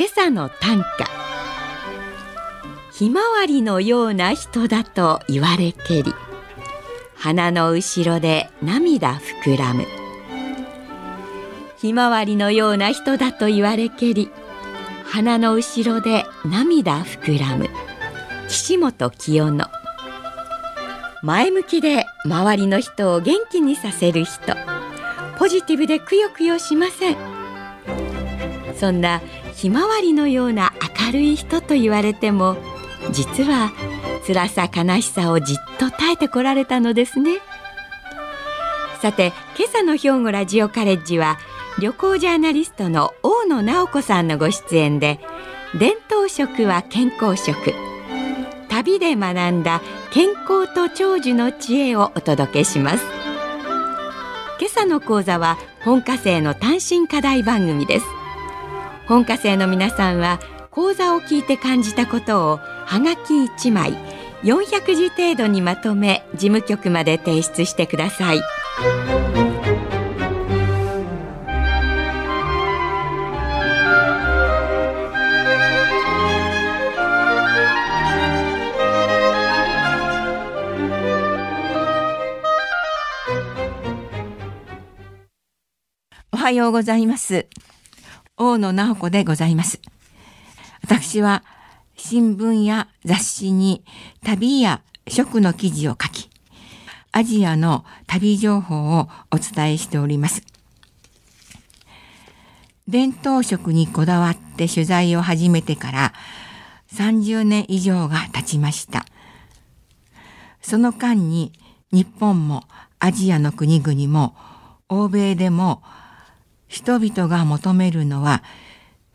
今朝の短歌。ひまわりのような人だと言われけり花の後ろで涙膨らむ。ひまわりのような人だと言われけり花の後ろで涙膨らむ。岸本清野。前向きで周りの人を元気にさせる人。ポジティブでくよくよしません。そんなひまわりのような明るい人と言われても実は辛さ悲しさをじっと耐えてこられたのですね。さて今朝の兵庫ラジオカレッジは旅行ジャーナリストの大野直子さんのご出演で伝統食は健康食。旅で学んだ健康と長寿の知恵をお届けします。今朝の講座は本科生の単身課題番組です。本科生の皆さんは講座を聞いて感じたことをはがき1枚400字程度にまとめ事務局まで提出してくださいおはようございます。大野直子でございます。私は新聞や雑誌に旅や食の記事を書き、アジアの旅情報をお伝えしております。伝統食にこだわって取材を始めてから30年以上が経ちました。その間に日本もアジアの国々も欧米でも人々が求めるのは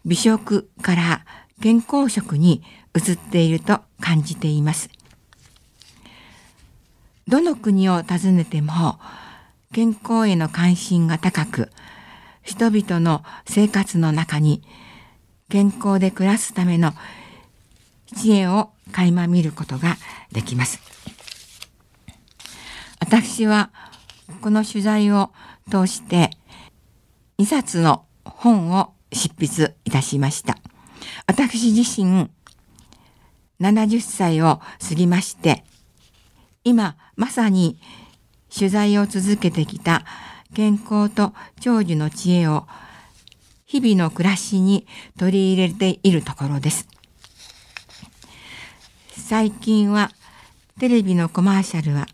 美食から健康食に移っていると感じています。どの国を訪ねても健康への関心が高く人々の生活の中に健康で暮らすための知恵を垣間見ることができます。私はこの取材を通して2冊の本を執筆いたしました。私自身70歳を過ぎまして、今まさに取材を続けてきた健康と長寿の知恵を日々の暮らしに取り入れているところです。最近はテレビのコマーシャルは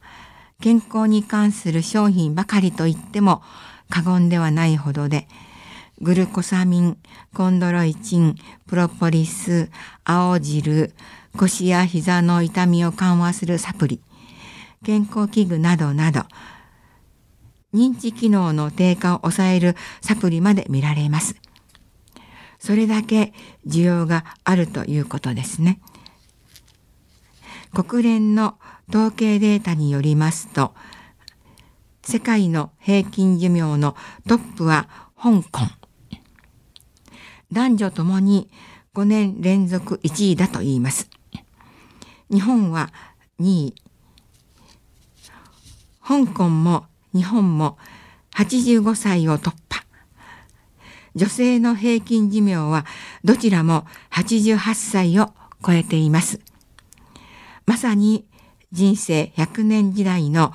健康に関する商品ばかりと言っても過言ではないほどで、グルコサミン、コンドロイチン、プロポリス、青汁、腰や膝の痛みを緩和するサプリ、健康器具などなど、認知機能の低下を抑えるサプリまで見られます。それだけ需要があるということですね。国連の統計データによりますと、世界の平均寿命のトップは香港。男女ともに5年連続1位だと言います。日本は2位。香港も日本も85歳を突破。女性の平均寿命はどちらも88歳を超えています。まさに人生100年時代の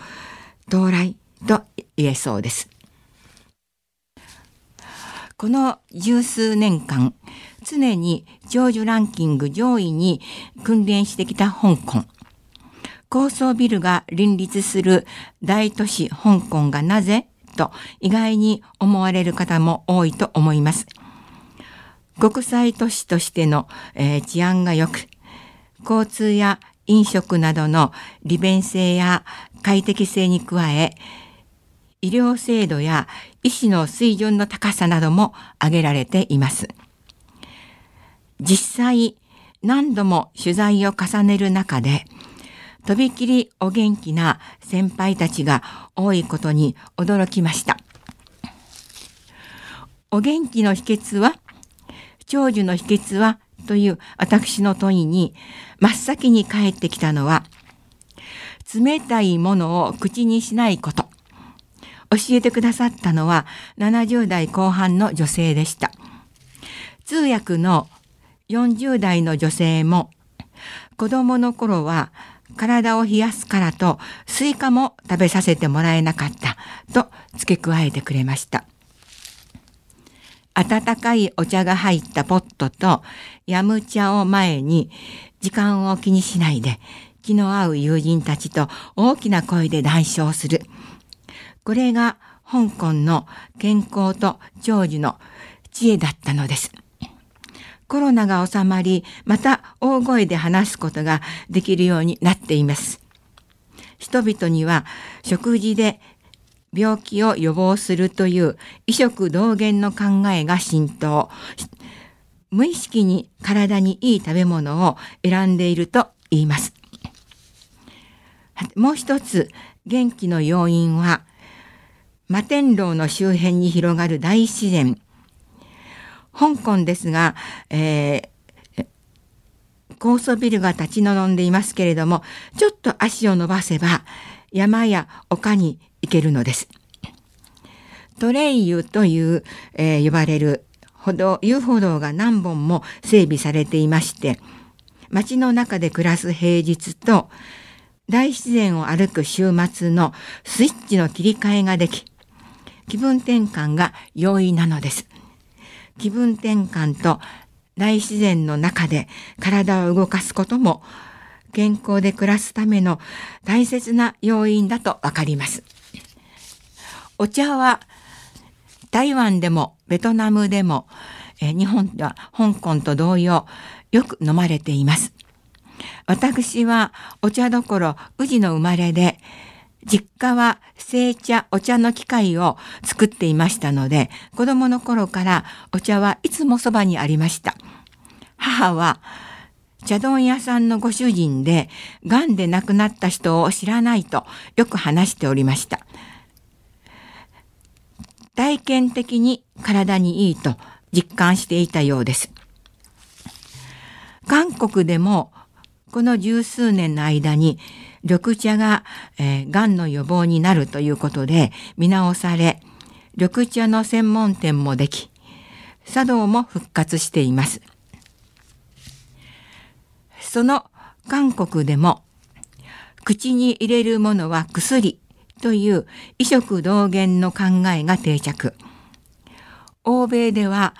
到来と言えそうです。この十数年間、常に長寿ランキング上位に訓練してきた香港。高層ビルが林立する大都市香港がなぜと意外に思われる方も多いと思います。国際都市としての、えー治安が良く、交通や飲食などの利便性や快適性に加え、医療制度や医師の水準の高さなども挙げられています。実際何度も取材を重ねる中でとびきりお元気な先輩たちが多いことに驚きましたお元気の秘訣は長寿の秘訣はという私の問いに真っ先に返ってきたのは冷たいものを口にしないこと教えてくださったのは70代後半の女性でした通訳の40代の女性も子供の頃は体を冷やすからとスイカも食べさせてもらえなかったと付け加えてくれました温かいお茶が入ったポットと飲茶を前に時間を気にしないで気の合う友人たちと大きな声で談笑する。これが香港の健康と長寿の知恵だったのです。コロナが収まり、また大声で話すことができるようになっています。人々には食事で病気を予防するという異食同源の考えが浸透。無意識に体にいい食べ物を選んでいると言います。もう一つ元気の要因は摩天楼の周辺に広がる大自然。香港ですが、えー、高層ビルが立ち並んでいますけれども、ちょっと足を伸ばせば山や丘に行けるのです。トレイユという、えー、呼ばれる歩道、遊歩道が何本も整備されていまして、街の中で暮らす平日と大自然を歩く週末のスイッチの切り替えができ、気分転換が容易なのです。気分転換と大自然の中で体を動かすことも健康で暮らすための大切な要因だとわかります。お茶は台湾でもベトナムでも、日本では香港と同様よく飲まれています。私はお茶どころ宇治の生まれで実家は製茶、お茶の機械を作っていましたので、子供の頃からお茶はいつもそばにありました。母は茶問屋さんのご主人で、癌で亡くなった人を知らないとよく話しておりました。体験的に体にいいと実感していたようです。韓国でもこの十数年の間に緑茶が、えー、癌の予防になるということで見直され、緑茶の専門店もでき、茶道も復活しています。その韓国でも、口に入れるものは薬という異食同源の考えが定着。欧米では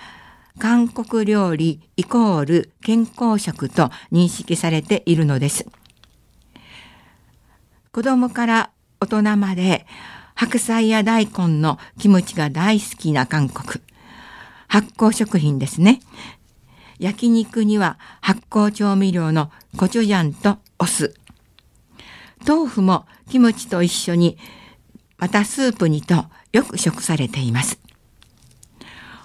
韓国料理イコール健康食と認識されているのです。子供から大人まで白菜や大根のキムチが大好きな韓国。発酵食品ですね。焼肉には発酵調味料のコチュジャンとお酢。豆腐もキムチと一緒に、またスープにとよく食されています。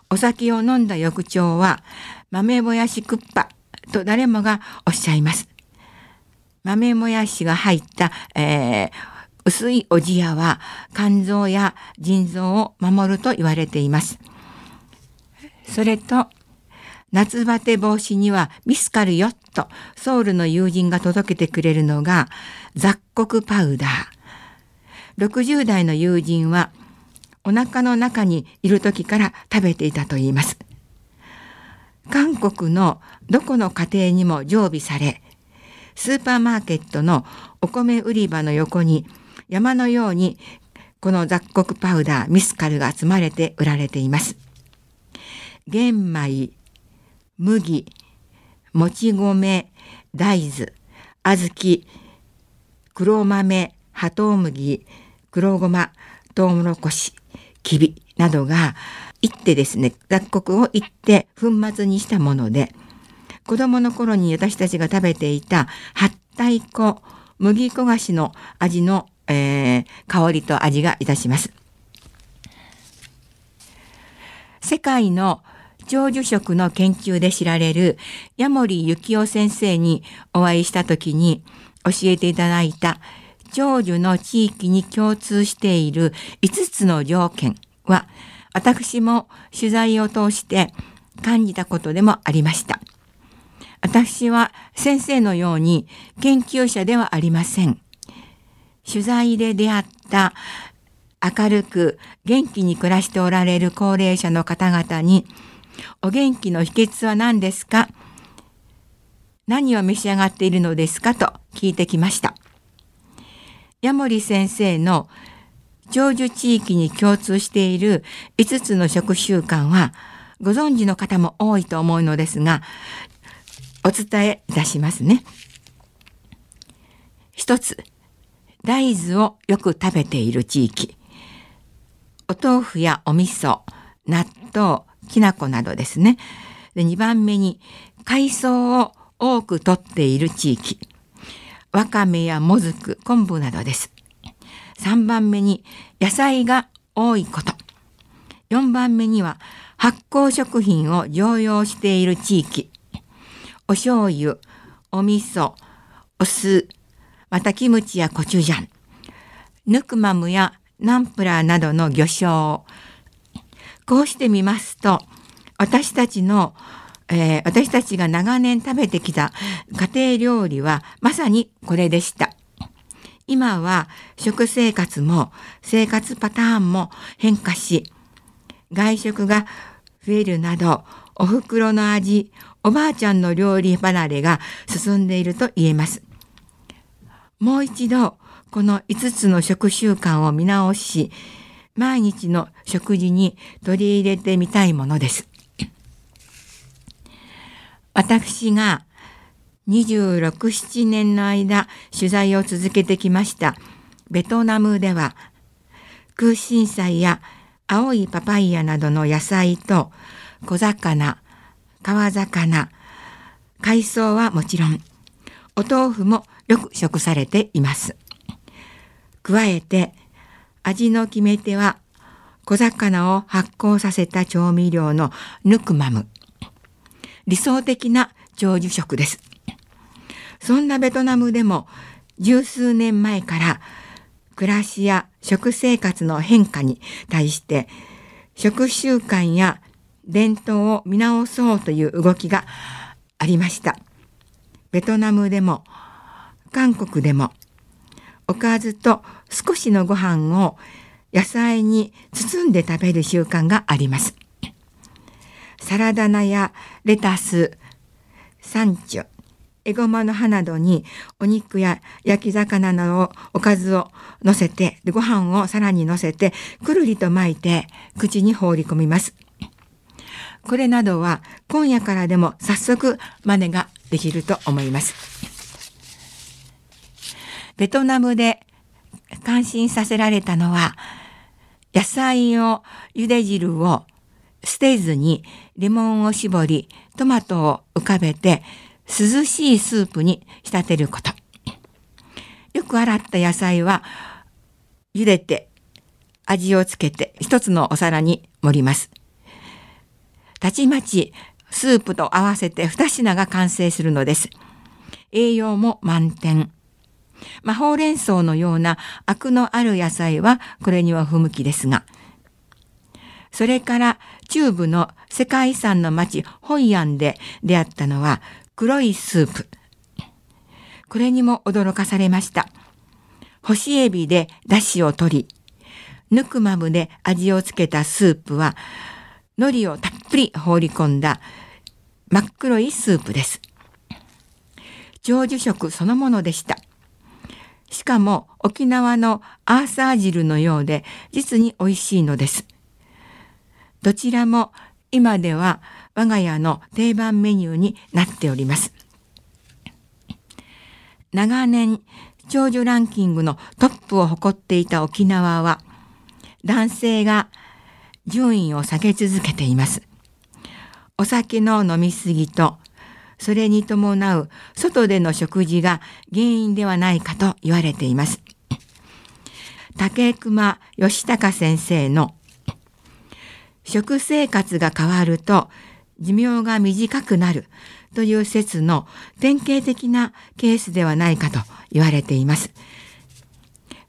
お酒を飲んだ翌朝は豆もやしクッパと誰もがおっしゃいます。豆もやしが入った、えー、薄いおじやは肝臓や腎臓を守ると言われています。それと、夏バテ防止にはミスカルよとソウルの友人が届けてくれるのが雑穀パウダー。60代の友人はお腹の中にいる時から食べていたといいます。韓国のどこの家庭にも常備され、スーパーマーケットのお米売り場の横に山のようにこの雑穀パウダーミスカルが積まれて売られています。玄米、麦、もち米、大豆、小豆、黒豆、葉トウ麦、黒ごま、トウモロコシ、きびなどがいってですね、雑穀をいって粉末にしたもので、子供の頃に私たちが食べていた八体粉、麦焦がしの味の、えー、香りと味がいたします。世界の長寿食の研究で知られる矢森幸夫先生にお会いした時に教えていただいた長寿の地域に共通している5つの条件は私も取材を通して感じたことでもありました。私は先生のように研究者ではありません。取材で出会った明るく元気に暮らしておられる高齢者の方々にお元気の秘訣は何ですか？何を召し上がっているのですか？と聞いてきました。矢森先生の長寿地域に共通している5つの食習慣はご存知の方も多いと思うのですがお伝えいたしますね。一つ大豆をよく食べている地域お豆腐やお味噌納豆きな粉などですね。で2番目に海藻を多く取っている地域わかめやもずく昆布などです。3番目に野菜が多いこと。4番目には発酵食品を常用している地域。お醤油、お味噌、お酢、またキムチやコチュジャン、ヌクマムやナンプラーなどの魚醤。こうしてみますと、私たちの、えー、私たちが長年食べてきた家庭料理はまさにこれでした。今は食生活も生活パターンも変化し、外食が増えるなど、お袋の味、おばあちゃんの料理離れが進んでいると言えます。もう一度、この5つの食習慣を見直し、毎日の食事に取り入れてみたいものです。私が26、7年の間取材を続けてきましたベトナムでは空心菜や青いパパイヤなどの野菜と小魚、川魚、海藻はもちろんお豆腐もよく食されています。加えて味の決め手は小魚を発酵させた調味料のヌクマム。理想的な長寿食です。そんなベトナムでも十数年前から暮らしや食生活の変化に対して食習慣や伝統を見直そうという動きがありました。ベトナムでも韓国でもおかずと少しのご飯を野菜に包んで食べる習慣があります。サラダ菜やレタス、サンチュ、エゴマの葉などにお肉や焼き魚などおかずを乗せてご飯をさらに乗せてくるりと巻いて口に放り込みます。これなどは今夜からでも早速真似ができると思います。ベトナムで感心させられたのは野菜を茹で汁を捨てずにレモンを絞りトマトを浮かべて涼しいスープに仕立てること。よく洗った野菜は茹でて味をつけて一つのお皿に盛ります。たちまちスープと合わせて二品が完成するのです。栄養も満点。まあ、ほうれん草のようなアクのある野菜はこれには不向きですが、それから中部の世界遺産の町ホイアンで出会ったのは黒いスープ。これにも驚かされました。干しエビで出汁を取り、ヌクマムで味をつけたスープは、海苔をたっぷり放り込んだ真っ黒いスープです。長寿食そのものでした。しかも沖縄のアーサー汁のようで実に美味しいのです。どちらも今では我が家の定番メニューになっております。長年長寿ランキングのトップを誇っていた沖縄は男性が順位を下げ続けています。お酒の飲みすぎとそれに伴う外での食事が原因ではないかと言われています。竹熊義孝先生の食生活が変わると寿命が短くなるという説の典型的なケースではないかと言われています。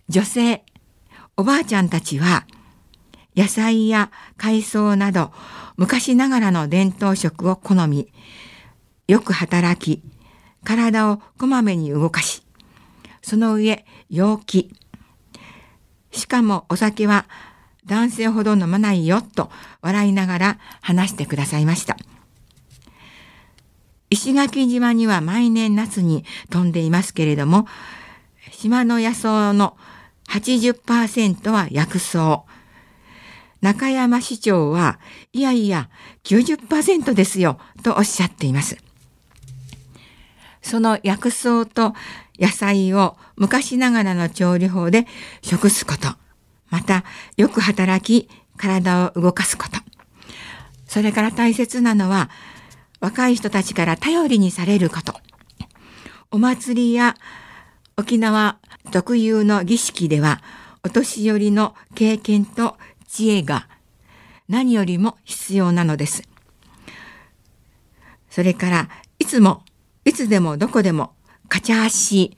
女性、おばあちゃんたちは野菜や海藻など昔ながらの伝統食を好み、よく働き、体をこまめに動かし、その上、陽気。しかもお酒は男性ほど飲まないよと笑いながら話してくださいました。石垣島には毎年夏に飛んでいますけれども、島の野草の80%は薬草。中山市長は、いやいや、90%ですよ、とおっしゃっています。その薬草と野菜を昔ながらの調理法で食すこと。また、よく働き、体を動かすこと。それから大切なのは、若い人たちから頼りにされること。お祭りや沖縄特有の儀式では、お年寄りの経験と知恵が何よりも必要なのです。それから、いつも、いつでもどこでも、カチャーシー、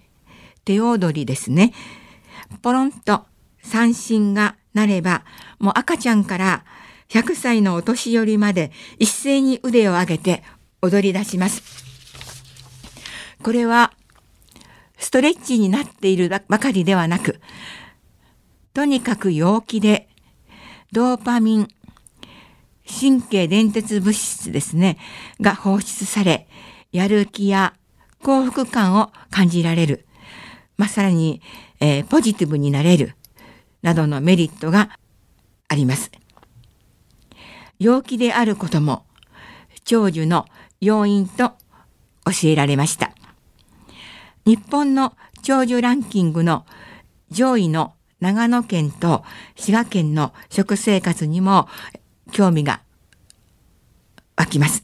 手踊りですね。ポロンと三振がなれば、もう赤ちゃんから100歳のお年寄りまで一斉に腕を上げて踊り出します。これはストレッチになっているばかりではなく、とにかく陽気で、ドーパミン、神経伝達物質ですね、が放出され、やる気や幸福感を感じられる。まあ、さらに、えー、ポジティブになれる。などのメリットがあります。陽気であることも長寿の要因と教えられました。日本の長寿ランキングの上位の長野県と滋賀県の食生活にも興味が湧きます。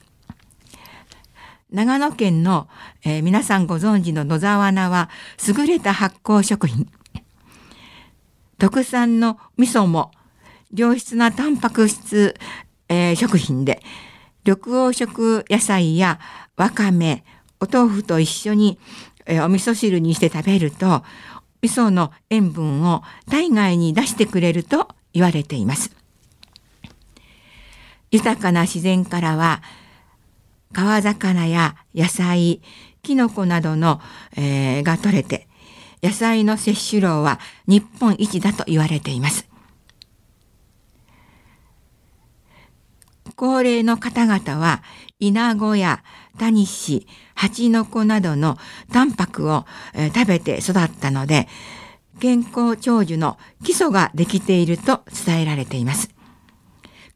長野県の、えー、皆さんご存知の野沢菜は優れた発酵食品。特産の味噌も良質なタンパク質、えー、食品で緑黄色野菜やわかめお豆腐と一緒に、えー、お味噌汁にして食べると味噌の塩分を体外に出してくれると言われています。豊かな自然からは川魚や野菜、キノコなどの、えー、が取れて野菜の摂取量は日本一だと言われています。高齢の方々は、イナゴやタニシ、ハチノコなどのタンパクをえ、食べて育ったので、健康長寿の基礎ができていると伝えられています。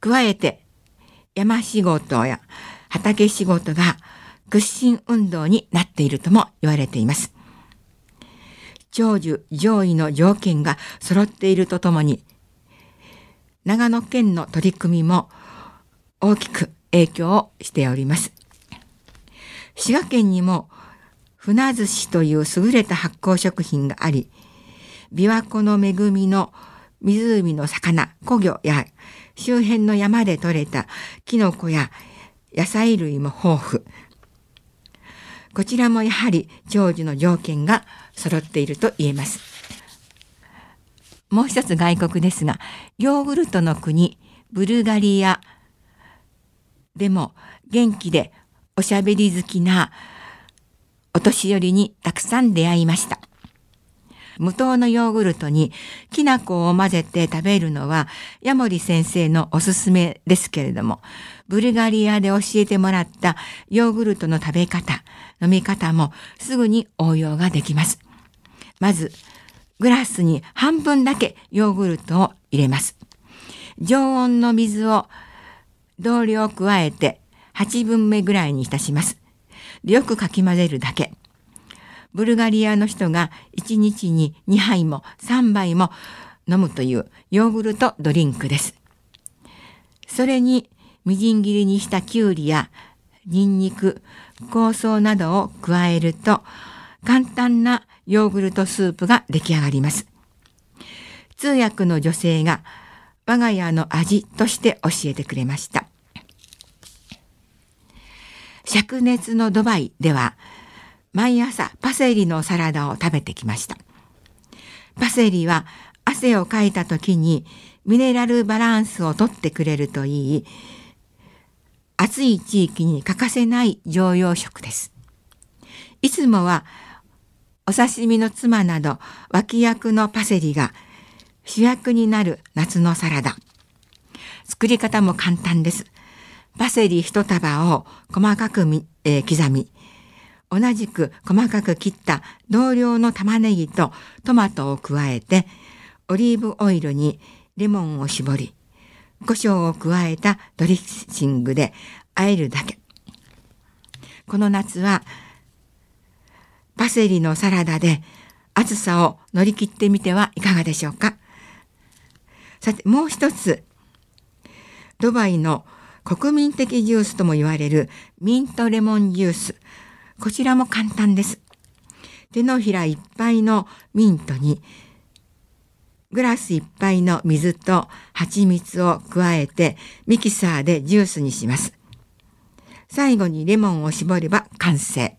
加えて、山仕事や畑仕事が屈伸運動になっているとも言われています。長寿上位の条件が揃っているとともに、長野県の取り組みも大きく影響をしております。滋賀県にも船寿司という優れた発酵食品があり、琵琶湖の恵みの湖の魚、古魚や周辺の山で採れたキノコや野菜類も豊富。こちらもやはり長寿の条件が揃っていると言えます。もう一つ外国ですが、ヨーグルトの国、ブルガリアでも元気でおしゃべり好きなお年寄りにたくさん出会いました。無糖のヨーグルトにきな粉を混ぜて食べるのはヤモリ先生のおすすめですけれども、ブルガリアで教えてもらったヨーグルトの食べ方、飲み方もすぐに応用ができます。まず、グラスに半分だけヨーグルトを入れます。常温の水を同量加えて8分目ぐらいに浸します。よくかき混ぜるだけ。ブルガリアの人が1日に2杯も3杯も飲むというヨーグルトドリンクです。それにみじん切りにしたきゅうりやニンニク、香草などを加えると簡単なヨーグルトスープが出来上がります。通訳の女性が我が家の味として教えてくれました。灼熱のドバイでは毎朝パセリのサラダを食べてきました。パセリは汗をかいた時にミネラルバランスをとってくれるといい、暑い地域に欠かせない常用食です。いつもはお刺身の妻など脇役のパセリが主役になる夏のサラダ。作り方も簡単です。パセリ一束を細かくみ、えー、刻み、同じく細かく切った同量の玉ねぎとトマトを加えて、オリーブオイルにレモンを絞り、胡椒を加えたドレッシングで和えるだけ。この夏はパセリのサラダで暑さを乗り切ってみてはいかがでしょうか。さてもう一つ、ドバイの国民的ジュースとも言われるミントレモンジュース。こちらも簡単です。手のひらいっぱいのミントにグラスいっぱいの水と蜂蜜を加えてミキサーでジュースにします。最後にレモンを絞れば完成。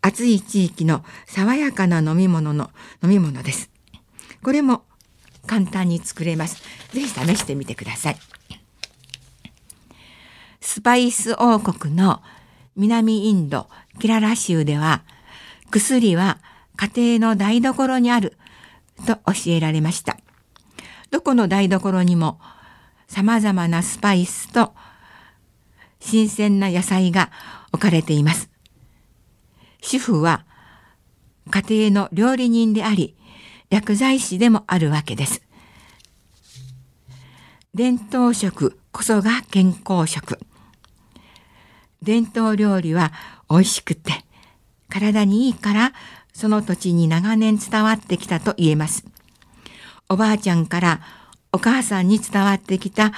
暑い地域の爽やかな飲み物の飲み物です。これも簡単に作れます。ぜひ試してみてください。スパイス王国の南インドキララ州では薬は家庭の台所にあると教えられました。どこの台所にも様々なスパイスと新鮮な野菜が置かれています。主婦は家庭の料理人であり薬剤師でもあるわけです。伝統食こそが健康食。伝統料理は美味しくて体にいいからその土地に長年伝わってきたと言えます。おばあちゃんからお母さんに伝わってきた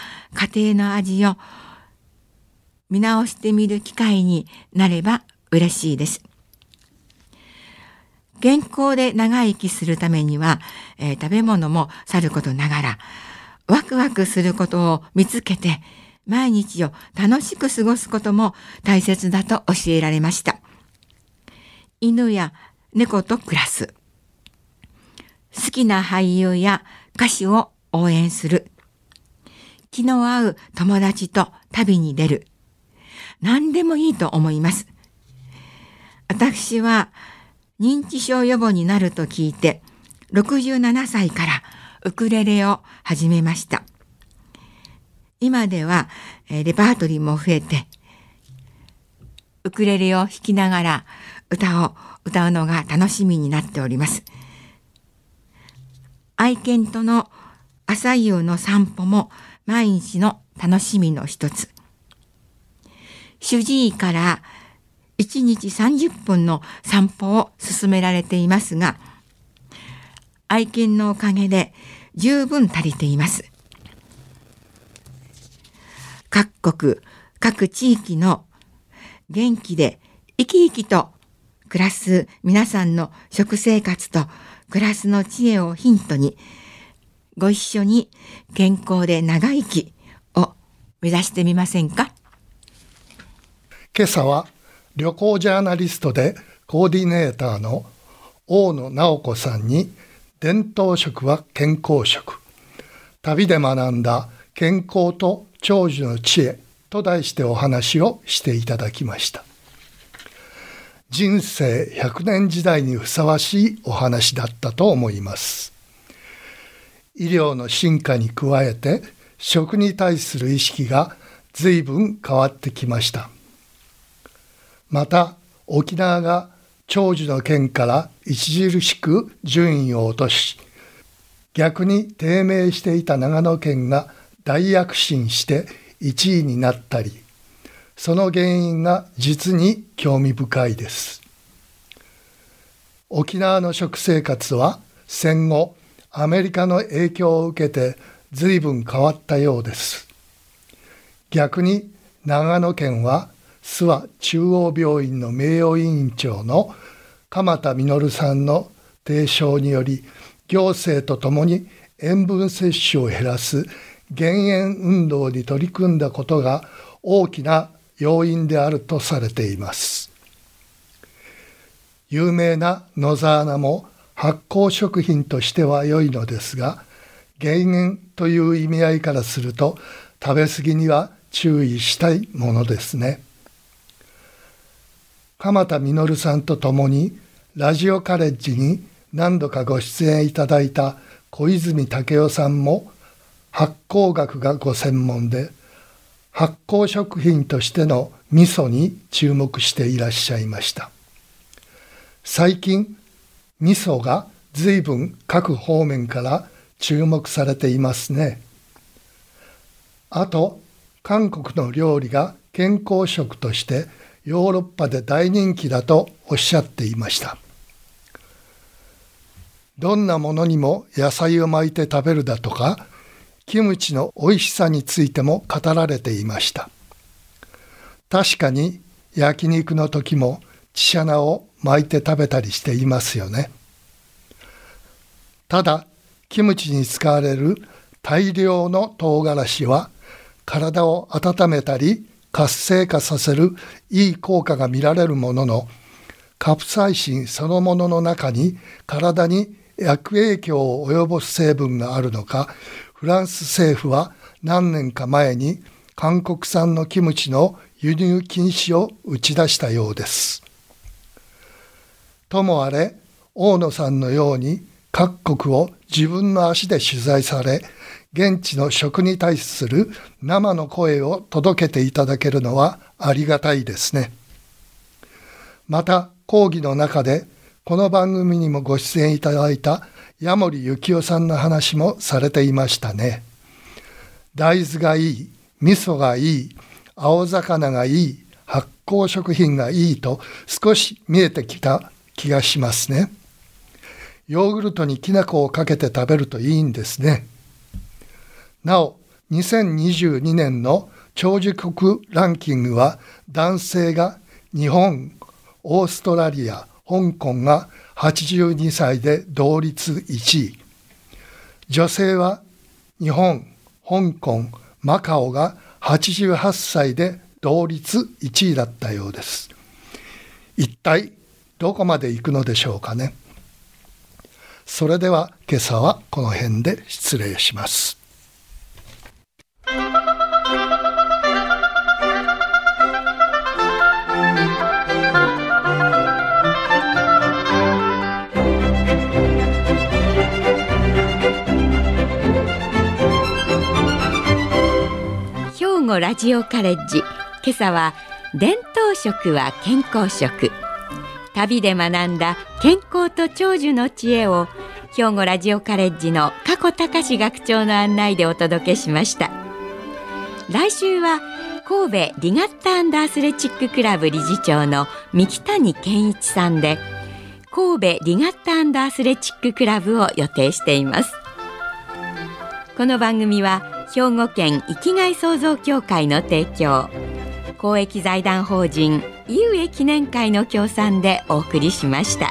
家庭の味を見直してみる機会になれば嬉しいです。健康で長生きするためには、えー、食べ物もさることながら、ワクワクすることを見つけて、毎日を楽しく過ごすことも大切だと教えられました。犬や猫と暮らす。好きな俳優や歌手を応援する。気の合う友達と旅に出る。何でもいいと思います。私は認知症予防になると聞いて、67歳からウクレレを始めました。今では、えレパートリーも増えて、ウクレレを弾きながら歌を歌うのが楽しみになっております。愛犬との朝夕の散歩も毎日の楽しみの一つ。主治医から1日30分の散歩を勧められていますが、愛犬のおかげで十分足りています。各国、各地域の元気で生き生きと暮らす皆さんの食生活と暮らすの知恵をヒントに、ご一緒に健康で長生きを目指してみませんか？今朝は旅行ジャーナリストでコーディネーターの大野直子さんに伝統食は健康食。旅で学んだ健康と長寿の知恵と題してお話をしていただきました。人生100年時代にふさわしいお話だったと思います。医療の進化に加えて食に対する意識が随分変わってきました。また沖縄が長寿の県から著しく順位を落とし逆に低迷していた長野県が大躍進して1位になったりその原因が実に興味深いです。沖縄の食生活は戦後アメリカの影響を受けて随分変わったようです。逆に長野県は諏訪中央病院の名誉委員長の鎌田実さんの提唱により行政とともに塩分摂取を減らす減塩運動に取り組んだことが大きな要因であるとされています。有名な野沢菜も発酵食品としては良いのですが減塩という意味合いからすると食べ過ぎには注意したいものですね。鎌田実さんと共にラジオカレッジに何度かご出演いただいた小泉武夫さんも発酵学がご専門で発酵食品としての味噌に注目していらっしゃいました。最近味噌が随分各方面から注目されていますね。あと韓国の料理が健康食としてヨーロッパで大人気だとおっしゃっていました。どんなものにも野菜を巻いて食べるだとかキムチの美味しさについても語られていました。確かに焼肉の時もチシャナを巻いて食べたりしていますよね。ただキムチに使われる大量の唐辛子は体を温めたり活性化させるいい効果が見られるもののカプサイシンそのものの中に体に悪影響を及ぼす成分があるのかフランス政府は何年か前に韓国産のキムチの輸入禁止を打ち出したようです。ともあれ大野さんのように各国を自分の足で取材され現地の食に対する生の声を届けていただけるのはありがたいですね。また講義の中でこの番組にもご出演いただいた矢森幸男さんの話もされていましたね。大豆がいい、味噌がいい、青魚がいい、発酵食品がいいと少し見えてきた気がしますね。ヨーグルトにきな粉をかけて食べるといいんですね。なお、2022年の長寿国ランキングは男性が日本、オーストラリア、香港が82歳で同率1位。女性は日本香港マカオが88歳で同率1位だったようです。一体どこまで行くのでしょうかね。それでは今朝はこの辺で失礼します。語ラジオカレッジ。今朝は伝統食は健康食。旅で学んだ健康と長寿の知恵を兵庫ラジオカレッジの加古隆学長の案内でお届けしました。来週は神戸リガッタアンダースレチッククラブ理事長の三木谷健一さんで神戸リガッタアンダースレチッククラブを予定しています。この番組は兵庫県生きがい創造協会の提供公益財団法人井上記念会の協賛でお送りしました。